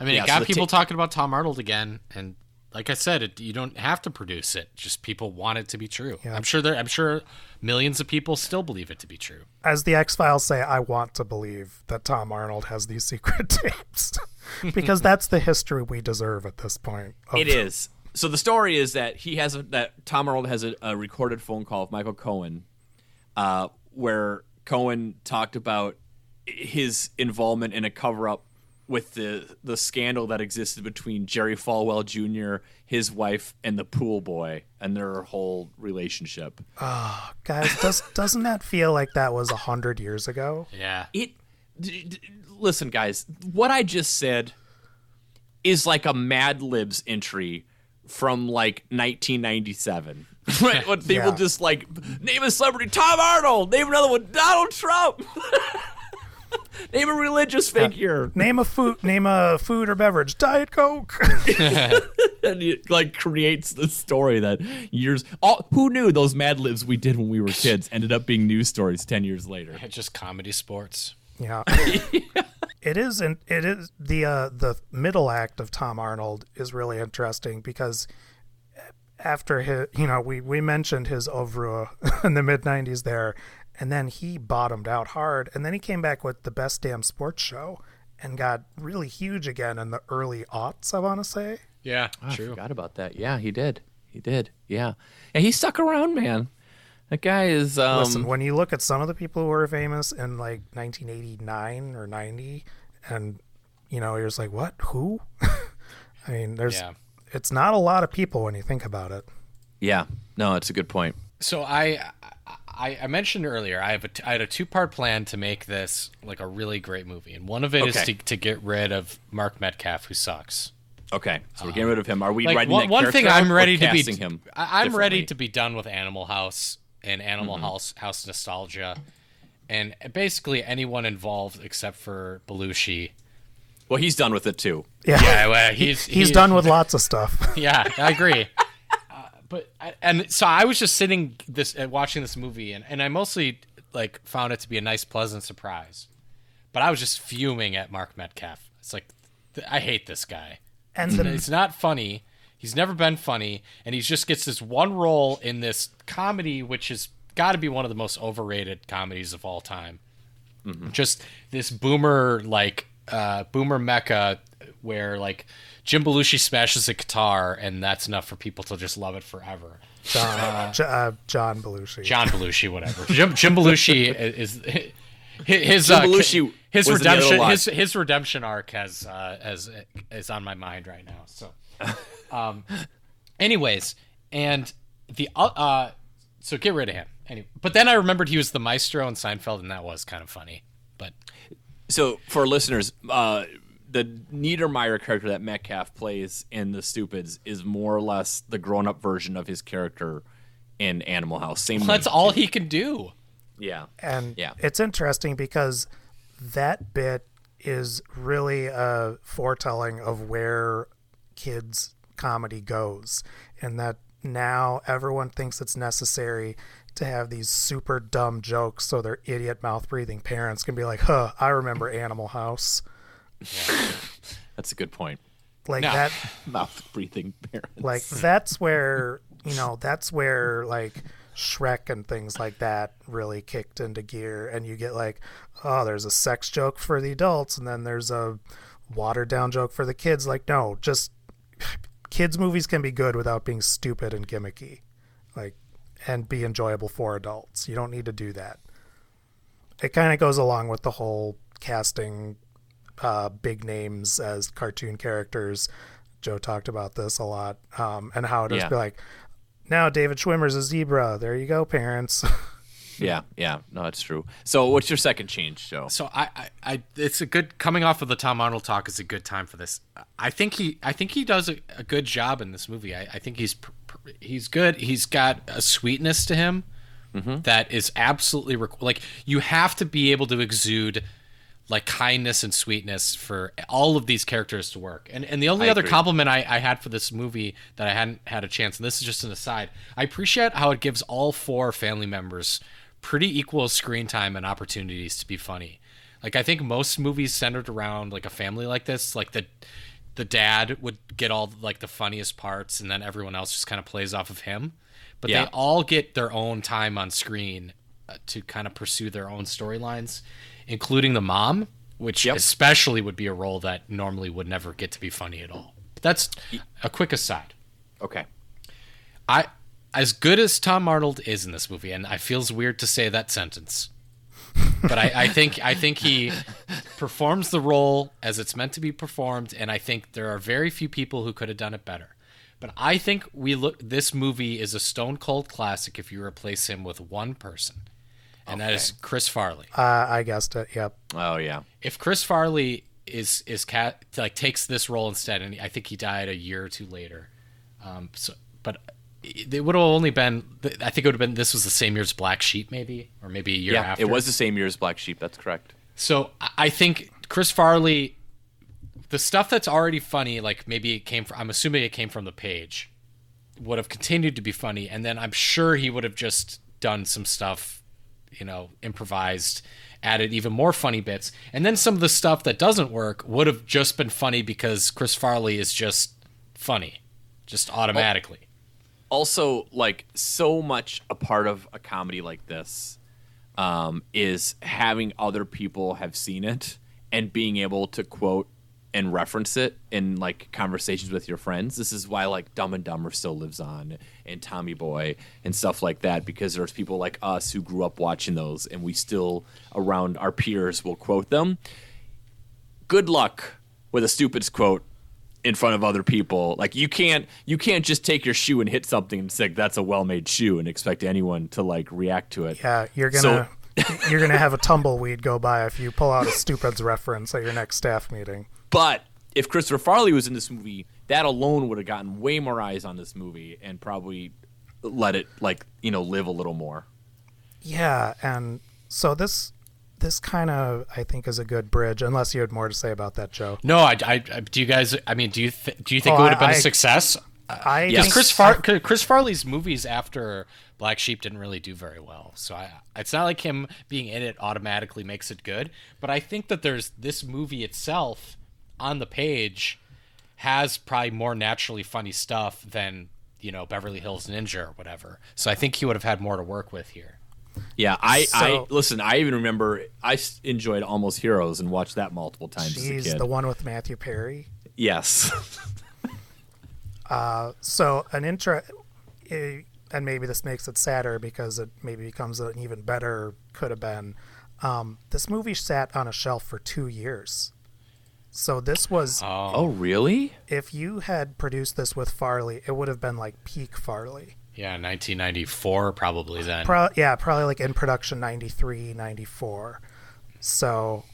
I mean, Yeah, it got the people ta- talking about Tom Arnold again, and like I said, it, you don't have to produce it. Just people want it to be true. Yeah. I'm sure there. I'm sure millions of people still believe it to be true. As the X Files say, I want to believe that Tom Arnold has these secret tapes because that's the history we deserve at this point. of- It is. So the story is that he has a, that Tom Arnold has a, a recorded phone call with Michael Cohen, uh, where Cohen talked about his involvement in a cover up with the the scandal that existed between Jerry Falwell Jr., his wife, and the pool boy, and their whole relationship. Oh, guys, does doesn't that feel like that was a hundred years ago? Yeah. It. D- d- listen, guys, what I just said is like a Mad Libs entry from like 1997. Right? When people Yeah. just like name a celebrity, Tom Arnold. Name another one, Donald Trump. Name a religious figure, Name a food name a food or beverage. Diet Coke. and it like creates the story that years. All who knew those Mad Libs we did when we were kids ended up being news stories 10 years later. Just comedy sports. Yeah. it is and it is the uh the middle act of Tom Arnold is really interesting because after his you know we we mentioned his oeuvre in the mid 90s there and then he bottomed out hard and then he came back with the best damn sports show and got really huge again in the early aughts I want to say. Yeah. I true. forgot about that. Yeah, he did. He did. Yeah. And he stuck around, man. That guy is um Listen, when you look at some of the people who were famous in like 1989 or 90, and you know, you're just like, what? Who? I mean, there's, Yeah. it's not a lot of people when you think about it. Yeah. No, it's a good point. So I, I, I mentioned earlier I have a t- I had a two part plan to make this like a really great movie, and one of it is Okay. to to get rid of Mark Metcalf, who sucks. Okay. So we're getting rid of him. Are we Like writing one, that one thing I'm ready to be him. I, I'm ready to be done with Animal House and Animal Mm-hmm. House House nostalgia, and basically anyone involved except for Belushi. Well, he's done with it too. Yeah. Yeah, well, he's He's done with lots of stuff. Yeah, I agree. But I, and so I was just sitting this uh, watching this movie, and, and I mostly like found it to be a nice, pleasant surprise. But I was just fuming at Mark Metcalf. It's like th- I hate this guy. And the, It's not funny. He's never been funny, and he just gets this one role in this comedy, which has got to be one of the most overrated comedies of all time. Just this boomer like uh, boomer mecca where like Jim Belushi smashes a guitar, and that's enough for people to just love it forever. John, J- uh, John Belushi. John Belushi, whatever. Jim, Jim Belushi is. His Jim uh, Belushi his was in the other redemption his his redemption arc has uh, has is on my mind right now. So, um, anyways, and the uh, uh, so get rid of him. Anyway, but then I remembered he was the maestro in Seinfeld, and that was kind of funny. But So for listeners, uh, the Neidermeyer character that Metcalf plays in The Stupids is more or less the grown-up version of his character in Animal House. Same. that's all he can do. Yeah. And Yeah. it's interesting because that bit is really a foretelling of where kids' comedy goes, and that now everyone thinks it's necessary to have these super dumb jokes so their idiot mouth breathing parents can be like, huh, I remember Animal House. That's a good point. Like No. that Mouth breathing parents. like that's where you know that's where like Shrek and things like that really kicked into gear, and you get like, oh, there's a sex joke for the adults, and then there's a watered down joke for the kids. Like, no, just kids movies can be good without being stupid and gimmicky, like, and be enjoyable for adults. You don't need to do that. It kind of goes along with the whole casting uh, big names as cartoon characters. Joe talked about this a lot, um, and how it just Yeah. be like, now David Schwimmer's a zebra. There you go, parents. Yeah, yeah, no, it's true. So, what's your second change, Joe? So I, I, I, it's a good coming off of the Tom Arnold talk is a good time for this. I think he, I think he does a, a good job in this movie. I, I think he's, pr- pr- he's good. He's got a sweetness to him that is absolutely requ- like you have to be able to exude like kindness and sweetness for all of these characters to work. And and the only I other agree. compliment I, I had for this movie that I hadn't had a chance, and this is just an aside, I appreciate how it gives all four family members pretty equal screen time and opportunities to be funny. Like I think most movies centered around like a family like this, like the the dad would get all like the funniest parts and then everyone else just kind of plays off of him. But Yeah. they all get their own time on screen uh, to kind of pursue their own storylines, including the mom, which Yep. especially would be a role that normally would never get to be funny at all. But that's a quick aside. Okay. I as good as Tom Arnold is in this movie, and I feels weird to say that sentence, but I, I think I think he performs the role as it's meant to be performed, and I think there are very few people who could have done it better. But I think we look. This movie is a stone cold classic if you replace him with one person, and that is Chris Farley. uh, I guessed it. Yep. Oh yeah. If Chris Farley is is cat like takes this role instead, and I think he died a year or two later. Um, so, but it would have only been. I think it would have been. This was the same year as Black Sheep, maybe, or maybe a year Yeah, after. it was the same year as Black Sheep. That's correct. So I- I think Chris Farley, the stuff that's already funny, like maybe it came from. I'm assuming it came from the page, would have continued to be funny, and then I'm sure he would have just done some stuff, you know, improvised, added even more funny bits, and then some of the stuff that doesn't work would have just been funny because Chris Farley is just funny, just automatically. also like so much a part of a comedy like this um, is having other people have seen it and being able to quote and reference it in like conversations with your friends. This is why like Dumb and Dumber still lives on and Tommy Boy and stuff like that because there's people like us who grew up watching those and we still around our peers will quote them. Good luck with a stupid quote in front of other people. Like you can't you can't just take your shoe and hit something and say that's a well-made shoe and expect anyone to like react to it. Yeah, you're gonna you're gonna have a tumbleweed go by if you pull out a stupid's reference at your next staff meeting. But if Christopher Farley was in this movie, that alone would have gotten way more eyes on this movie and probably let it like, you know, live a little more. Yeah, and so this this kind of I think is a good bridge. Unless you had more to say about that, Joe. No, I, I, I- do you guys? I mean, do you th- do you think Oh, it would have been I- a success? I Yes. think Chris Far- Chris Farley's movies after Black Sheep didn't really do very well, so I, it's not like him being in it automatically makes it good. But I think that there's this movie itself on the page has probably more naturally funny stuff than you know Beverly Hills Ninja or whatever. So I think he would have had more to work with here. Yeah, I, I listen. I even remember I enjoyed Almost Heroes and watched that multiple times as a she's kid. the one with Matthew Perry. yes, So an intro, eh, and maybe this makes it sadder because it maybe becomes an even better could have been. Um, this movie sat on a shelf for two years. So this was oh really? if you had produced this with Farley, it would have been like peak Farley. Yeah, 1994 probably then. Pro- yeah, probably like in production 93, 94. So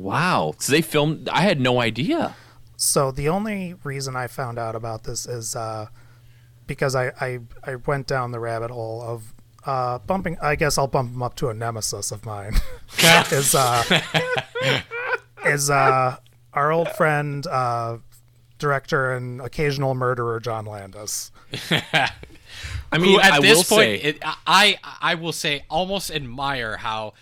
Wow. So they filmed. I had no idea. So the only reason I found out about this is uh, because I, I I went down the rabbit hole of uh, bumping. I guess I'll bump him up to a nemesis of mine. is uh, is uh, our old friend, uh, director and occasional murderer John Landis. I mean, who at I this point, say, it, I I will say almost admire how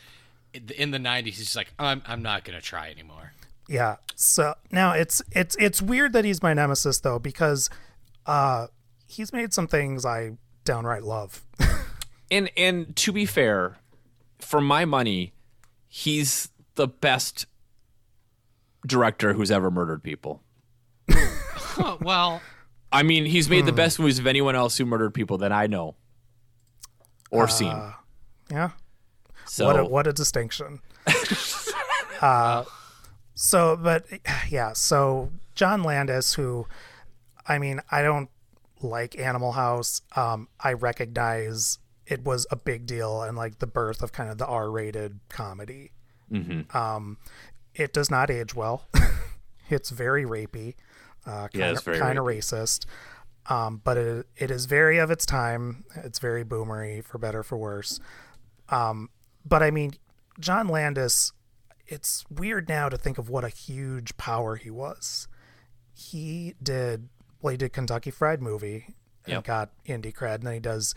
in the 90s he's like I'm I'm not gonna try anymore. Yeah. So now it's it's it's weird that he's my nemesis though because uh, he's made some things I downright love. And and to be fair, for my money, he's the best director who's ever murdered people. Huh, well, I mean, he's made the Hmm. best movies of anyone else who murdered people that I know or seen. yeah. So what a, what a distinction. uh, so, but yeah, so John Landis, who, I mean, I don't like Animal House. Um, I recognize it was a big deal and like the birth of kind of the R-rated comedy. Um, it does not age well. it's very rapey, uh, kind of very kind of rapey. racist. Um, but it, it is very of its time. It's very boomery, for better for worse but I mean, John Landis, it's weird now to think of what a huge power he was. He did well, he did Kentucky Fried Movie and Yep. got indie cred, and then he does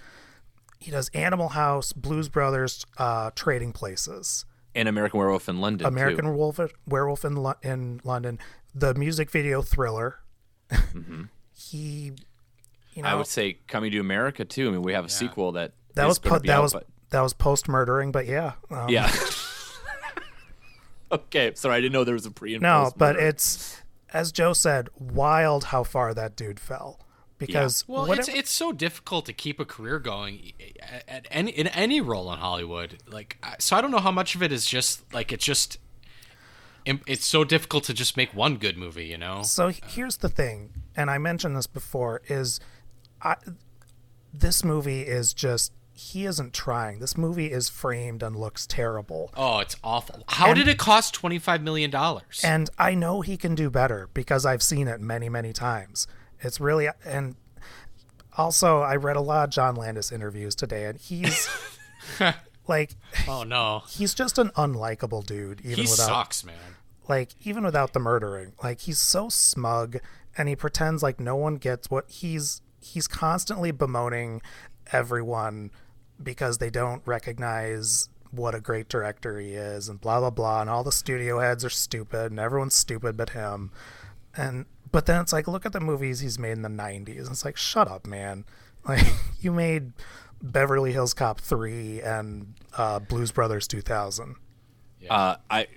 he does Animal House, Blues Brothers, uh, Trading Places, and American Werewolf in London. American too. Werewolf, Werewolf in Lo- in London, the music video Thriller. he, you know, I would say Coming to America too. I mean, we have a sequel that that is was gonna po- be that out, was but- that was post murdering, but yeah, um, yeah. okay, sorry, I didn't know there was a pre No, but it's as Joe said, wild how far that dude fell. Because well, what it's it's so difficult to keep a career going at, any in any role in Hollywood. Like, so I don't know how much of it is just like it's just. It's so difficult to just make one good movie, you know. so here's the thing, and I mentioned this before, is I this movie is just he isn't trying. This movie is framed and looks terrible. Oh, it's awful. How And- did it cost twenty five million dollars? And I know he can do better because I've seen it many, many times. It's really and also I read a lot of John Landis interviews today and he's like Oh no, he's just an unlikable dude even he without sucks, man. like even without the murdering. Like he's so smug and he pretends like no one gets what he's he's constantly bemoaning everyone because they don't recognize what a great director he is and blah blah blah and all the studio heads are stupid and everyone's stupid but him. And but then it's like look at the movies he's made in the 90s it's like shut up man. Like you made beverly hills cop 3 and uh, blues brothers 2000 Uh, I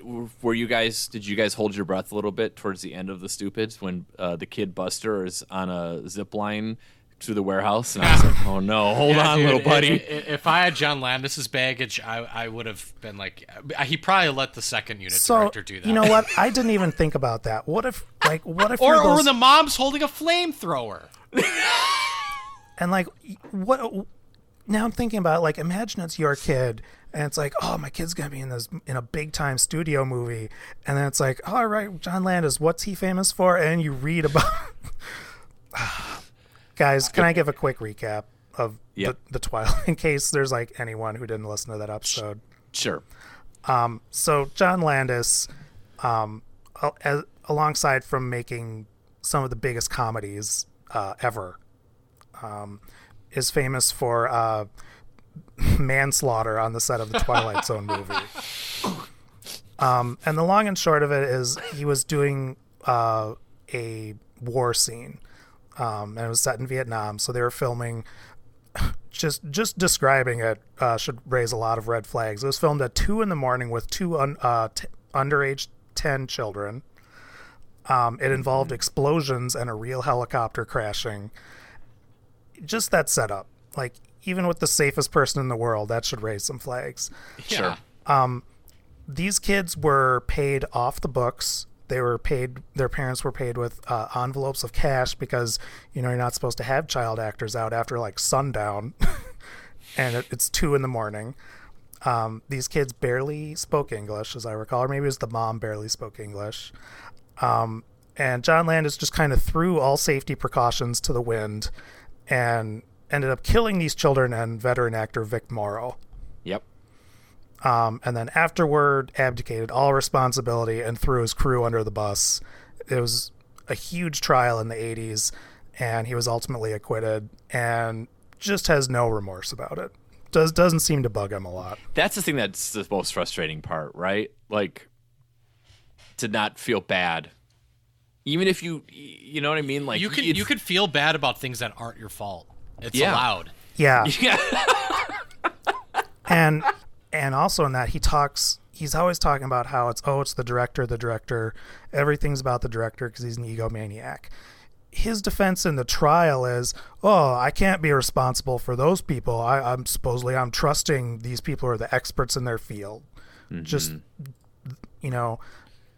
were you guys? Did you guys hold your breath a little bit towards the end of the Stupids when uh, the kid Buster is on a zip line to the warehouse, and I was like, "Oh no, hold Yeah, on, dude, little buddy." i- i- If I had John Landis's baggage, I, I would have been like, he probably let the second unit So director do that. you know what? I didn't even think about that. What if, like, what if or you're or the mom's holding a flamethrower. and like what? Now I'm thinking about like, imagine it's your kid, and it's like, oh, my kid's gonna be in this in a big time studio movie, and then it's like, all right, John Landis, what's he famous for? And you read about. Guys, can I give a quick recap of Yep. the, the Twilight in case there's like anyone who didn't listen to that episode? Sure. so John Landis, um, as, alongside from making some of the biggest comedies uh, ever, um, is famous for uh, manslaughter on the set of the Twilight Zone movie. Um, and the long and short of it is he was doing uh, a war scene, um, and it was set in Vietnam. So they were filming just just describing it uh, should raise a lot of red flags. It was filmed at two in the morning with two un, uh, t- underage ten children. Um, it involved explosions and a real helicopter crashing. Just that setup, like even with the safest person in the world, that should raise some flags. Yeah. Um, These kids were paid off the books. They were paid. Their parents were paid with uh, envelopes of cash because you know you're not supposed to have child actors out after like sundown, and it, it's two in the morning. Um, these kids barely spoke English, as I recall, or maybe it was the mom barely spoke English. Um, and John Landis just kind of threw all safety precautions to the wind, and ended up killing these children and veteran actor Vic Morrow. Um, and then afterward abdicated all responsibility and threw his crew under the bus. It was a huge trial in the 80s, and he was ultimately acquitted and just has no remorse about it. Does doesn't seem to bug him a lot. That's the thing that's the most frustrating part, right? Like to not feel bad, even if you, you know what I mean. Like you could it's- you could feel bad about things that aren't your fault. It's Yeah. allowed. Yeah, Yeah. and and also in that he talks he's always talking about how it's oh it's the director the director. Everything's about the director because he's an egomaniac. His defense in the trial is oh i can't be responsible for those people. I, i'm supposedly i'm trusting these people are the experts in their field. Just mm-hmm. you know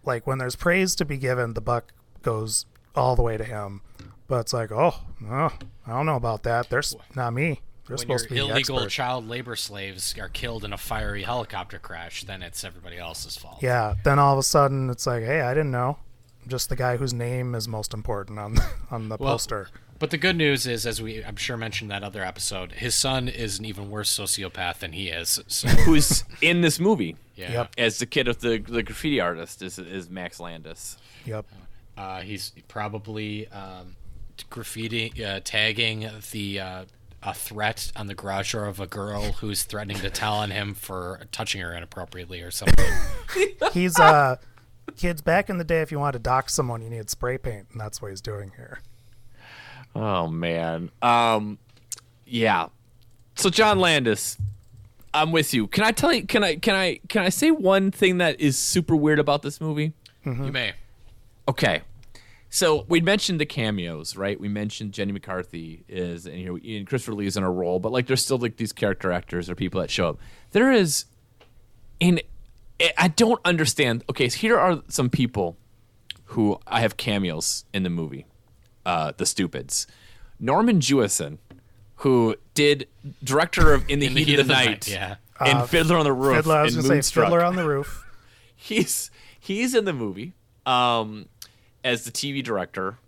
like when there's praise to be given the buck goes all the way to him. But it's like oh, oh i don't know about that. There's not me they're when your to be illegal expert. child labor slaves are killed in a fiery helicopter crash, then it's everybody else's fault. Yeah. Then all of a sudden it's like, hey, I didn't know. I'm just the guy whose name is most important on on the Well, poster. But the good news is, as we I'm sure mentioned that other episode, his son is an even worse sociopath than he is. So Who's in this movie yeah, Yep. as the kid of the the graffiti artist is is Max Landis. Yep. uh, he's probably um, graffiti uh, tagging the uh, a threat on the garage door of a girl who's threatening to tell on him for touching her inappropriately or something. He's uh kids back in the day if you wanted to dock someone you needed spray paint and that's what he's doing here. Oh man. Um yeah. So John Landis, I'm with you. Can I tell you can I can I can I say one thing that is super weird about this movie? You may. Okay. So we mentioned the cameos, right? We mentioned Jenny McCarthy is and here and Christopher Lee is in a role, but like there's still like these character actors or people that show up. There is in I don't understand. Okay, so here are some people who I have cameos in the movie. Uh, the Stupids. Norman Jewison, who did director of In the, Heat, of the, Night, Yeah. and Fiddler on the Roof, Fiddler, I was and gonna say Moonstruck Fiddler on the Roof. he's he's in the movie um, as the TV director.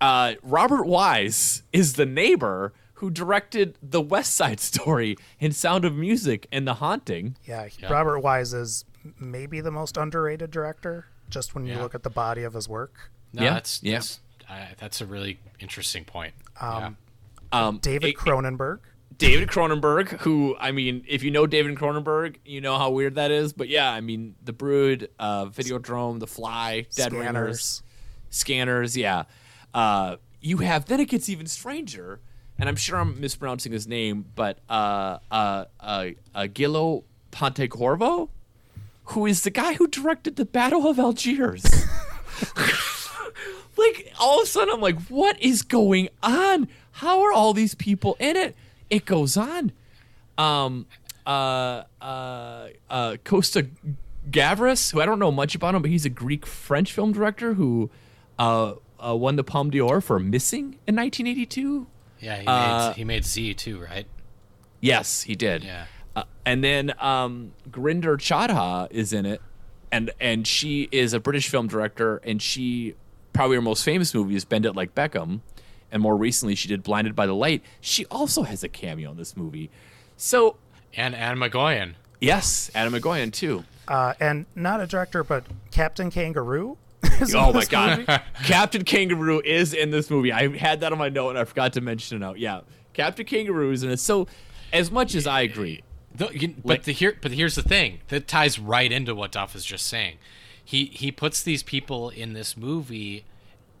Uh, Robert Wise is the neighbor who directed the West Side Story and Sound of Music and The Haunting. Yeah, he- Robert Wise is maybe the most underrated director just when you Yeah. look at the body of his work. No, Yeah, that's yeah. That's, uh, that's a really interesting point. yeah. Um, David it- Cronenberg. David Cronenberg, who I mean, if you know David Cronenberg, you know how weird that is. But yeah, I mean, The Brood, uh, Videodrome, The Fly, Dead Ringers, Scanners. Yeah, uh, you have. Then it gets even stranger, and I'm sure I'm mispronouncing his name, but uh, uh, uh, uh, Gillo Pontecorvo, who is the guy who directed the Battle of Algiers. like all of a sudden I'm like, what is going on? How are all these people in it? It goes on. Um uh uh uh Costa Gavras, who I don't know much about him, but he's a Greek French film director who uh, uh won the Palme d'Or for Missing in 1982. Yeah, he made, Uh, he made Z too, right? Yes, he did. Yeah. Uh, and then um, Gurinder Chadha is in it, and and she is a British film director, and she probably her most famous movie is Bend It Like Beckham, and more recently she did Blinded by the Light. She also has a cameo in this movie. So And Atom Egoyan. yes, Atom Egoyan too. Uh, and not a director, but Captain Kangaroo. is Oh my god. Captain Kangaroo is in this movie. I had that on my note and I forgot to mention it out. Yeah, Captain Kangaroo is in it. So as much as I agree, The, you, Like- but the here, but here's the thing that ties right into what Duff is just saying. He he puts these people in this movie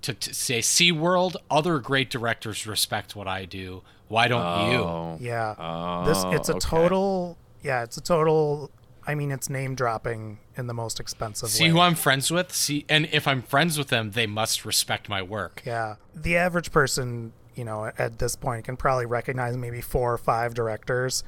to, to say, SeaWorld, other great directors respect what I do. Why don't you? Yeah. oh, Yeah. this oh, it's a okay. total yeah, it's a total I mean it's name dropping in the most expensive See way. who I'm friends with. See, and if I'm friends with them, they must respect my work. yeah. The average person, you know, at this point can probably recognize maybe four or five directors.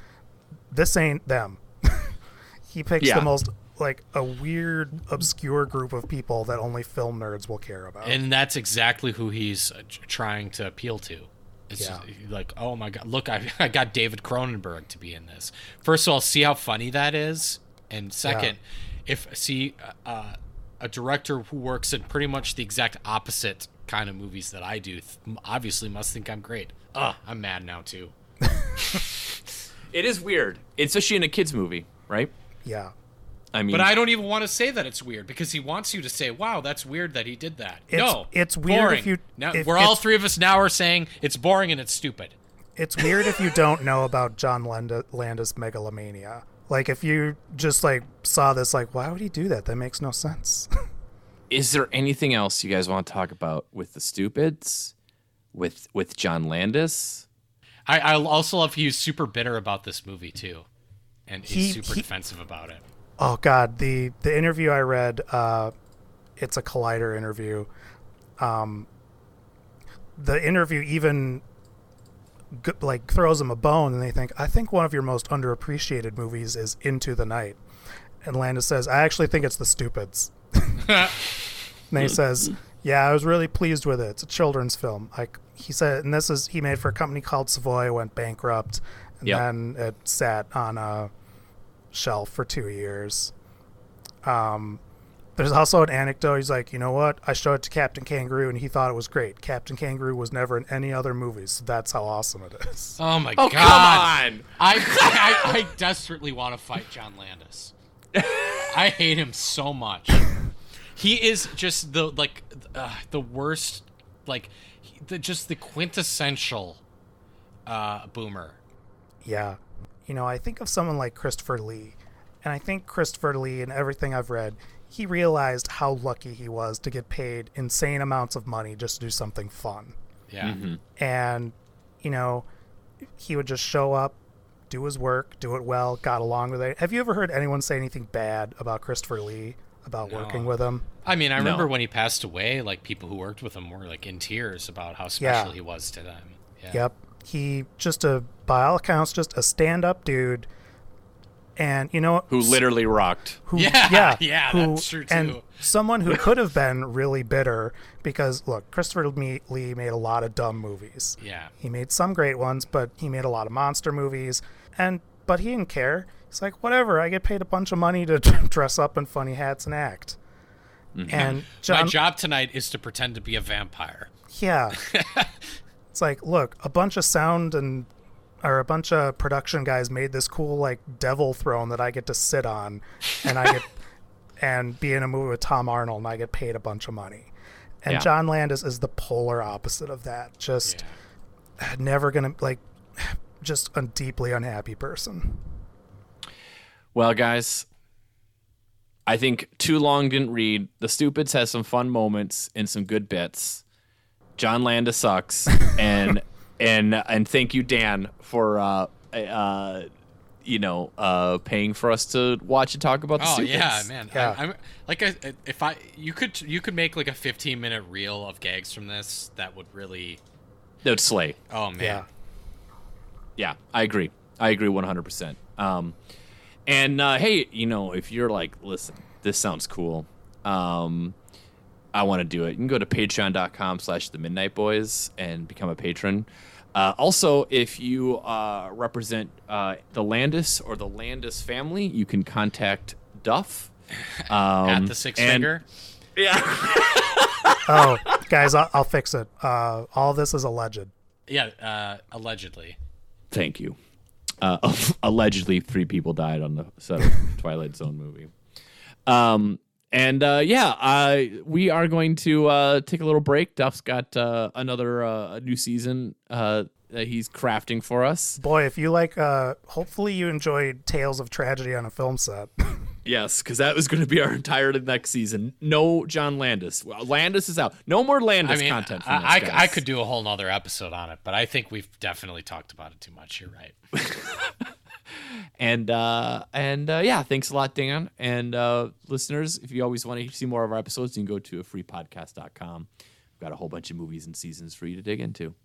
This ain't them. he picks Yeah. the most like a weird obscure group of people that only film nerds will care about. And that's exactly who he's uh, trying to appeal to. It's Yeah. just, like, oh my god, look, I, I got David Cronenberg to be in this. First of all, see how funny that is, and second, if see uh, a director who works in pretty much the exact opposite kind of movies that I do, th- obviously must think I'm great. Ugh, I'm mad now too. it is weird, It's especially in a kids movie, right? yeah. I mean, But I don't even want to say that it's weird because he wants you to say, "Wow, that's weird that he did that." It's- no, it's weird if boring. you- Now, if we're all three of us now are saying it's boring and it's stupid. It's weird if you don't know about John Land- Landis megalomania. Like if you just like saw this like why would he do that? That makes no sense. is there anything else you guys want to talk about with the stupids, with with John Landis? I, I also love he was super bitter about this movie too, and he's He- super he- defensive about it. Oh God, the the interview I read, uh, it's a Collider interview. Um, the interview even g- like throws him a bone, and they think, I think one of your most underappreciated movies is Into the Night. And Landis says, I actually think it's The Stupids. and he says, Yeah, I was really pleased with it. It's a children's film. Like he said, and this is he made for a company called Savoy, went bankrupt, and Yep. then it sat on a shelf for two years. Um, there's also an anecdote. He's like, you know what? I showed it to Captain Kangaroo, and he thought it was great. Captain Kangaroo was never in any other movies, so that's how awesome it is. Oh my Oh god! come on! I, I I desperately want to fight John Landis. I hate him so much. He is just the like uh, the worst, like the just the quintessential uh, boomer. Yeah. You know, I think of someone like Christopher Lee, and I think Christopher Lee, and everything I've read, he realized how lucky he was to get paid insane amounts of money just to do something fun. Yeah. Mm-hmm. And, you know, he would just show up, do his work, do it well, got along with it. Have you ever heard anyone say anything bad about Christopher Lee, about working with him? I mean, I remember when he passed away, like people who worked with him were like in tears about how special Yeah. he was to them. Yeah. Yep. He just a by all accounts just a stand up dude. And you know Who literally rocked? who Yeah, yeah, yeah, who, that's true, And someone who could have been really bitter because look, Christopher Lee Lee made a lot of dumb movies. Yeah. He made some great ones, but he made a lot of monster movies and but he didn't care. He's like, whatever, I get paid a bunch of money to dress up in funny hats and act. Mm-hmm. And My job tonight is to pretend to be a vampire. yeah. it's like, look, a bunch of sound and or a bunch of production guys made this cool like devil throne that I get to sit on and I get and be in a movie with Tom Arnold and I get paid a bunch of money. And Yeah. John Landis is the polar opposite of that. Just never gonna like just a deeply unhappy person. Well, guys, I think too long didn't read. The Stupids has some fun moments and some good bits. John Landis sucks, and and and thank you, Dan, for uh, uh, you know, uh, paying for us to watch and talk about the Oh Stupids. yeah, man. Yeah. I, I'm like, I, if I you could you could make like a 15 minute reel of gags from this that would really. That would slay. Oh man. Yeah. Yeah, I agree. I agree 100%. Um, and uh, hey, you know, if you're like, listen, this sounds cool. Um, I want to do it. You can go to patreon.com slash the midnight boys and become a patron. Uh, also, if you uh, represent uh, the Landis or the Landis family, you can contact Duff. Um, At the six and- finger. Yeah. Oh, guys, I'll, I'll fix it. Uh, all this is alleged. Yeah. Uh, allegedly. Thank you. Uh, allegedly, three people died on the set of Twilight Zone movie. Um, and uh, yeah, uh, we are going to uh, take a little break. Duff's got uh, another uh, new season uh, that he's crafting for us. Boy, if you like, uh, hopefully you enjoyed Tales of Tragedy on a film set. Yes, because that was going to be our entire next season. No John Landis. Well, Landis is out. No more I Landis mean, content. From I, this, I, I could do a whole nother episode on it, but I think we've definitely talked about it too much. You're right. And uh, and uh, yeah, thanks a lot, Dan. And uh, listeners, if you always want to see more of our episodes, you can go to a freepodcast.com. We've got a whole bunch of movies and seasons for you to dig into.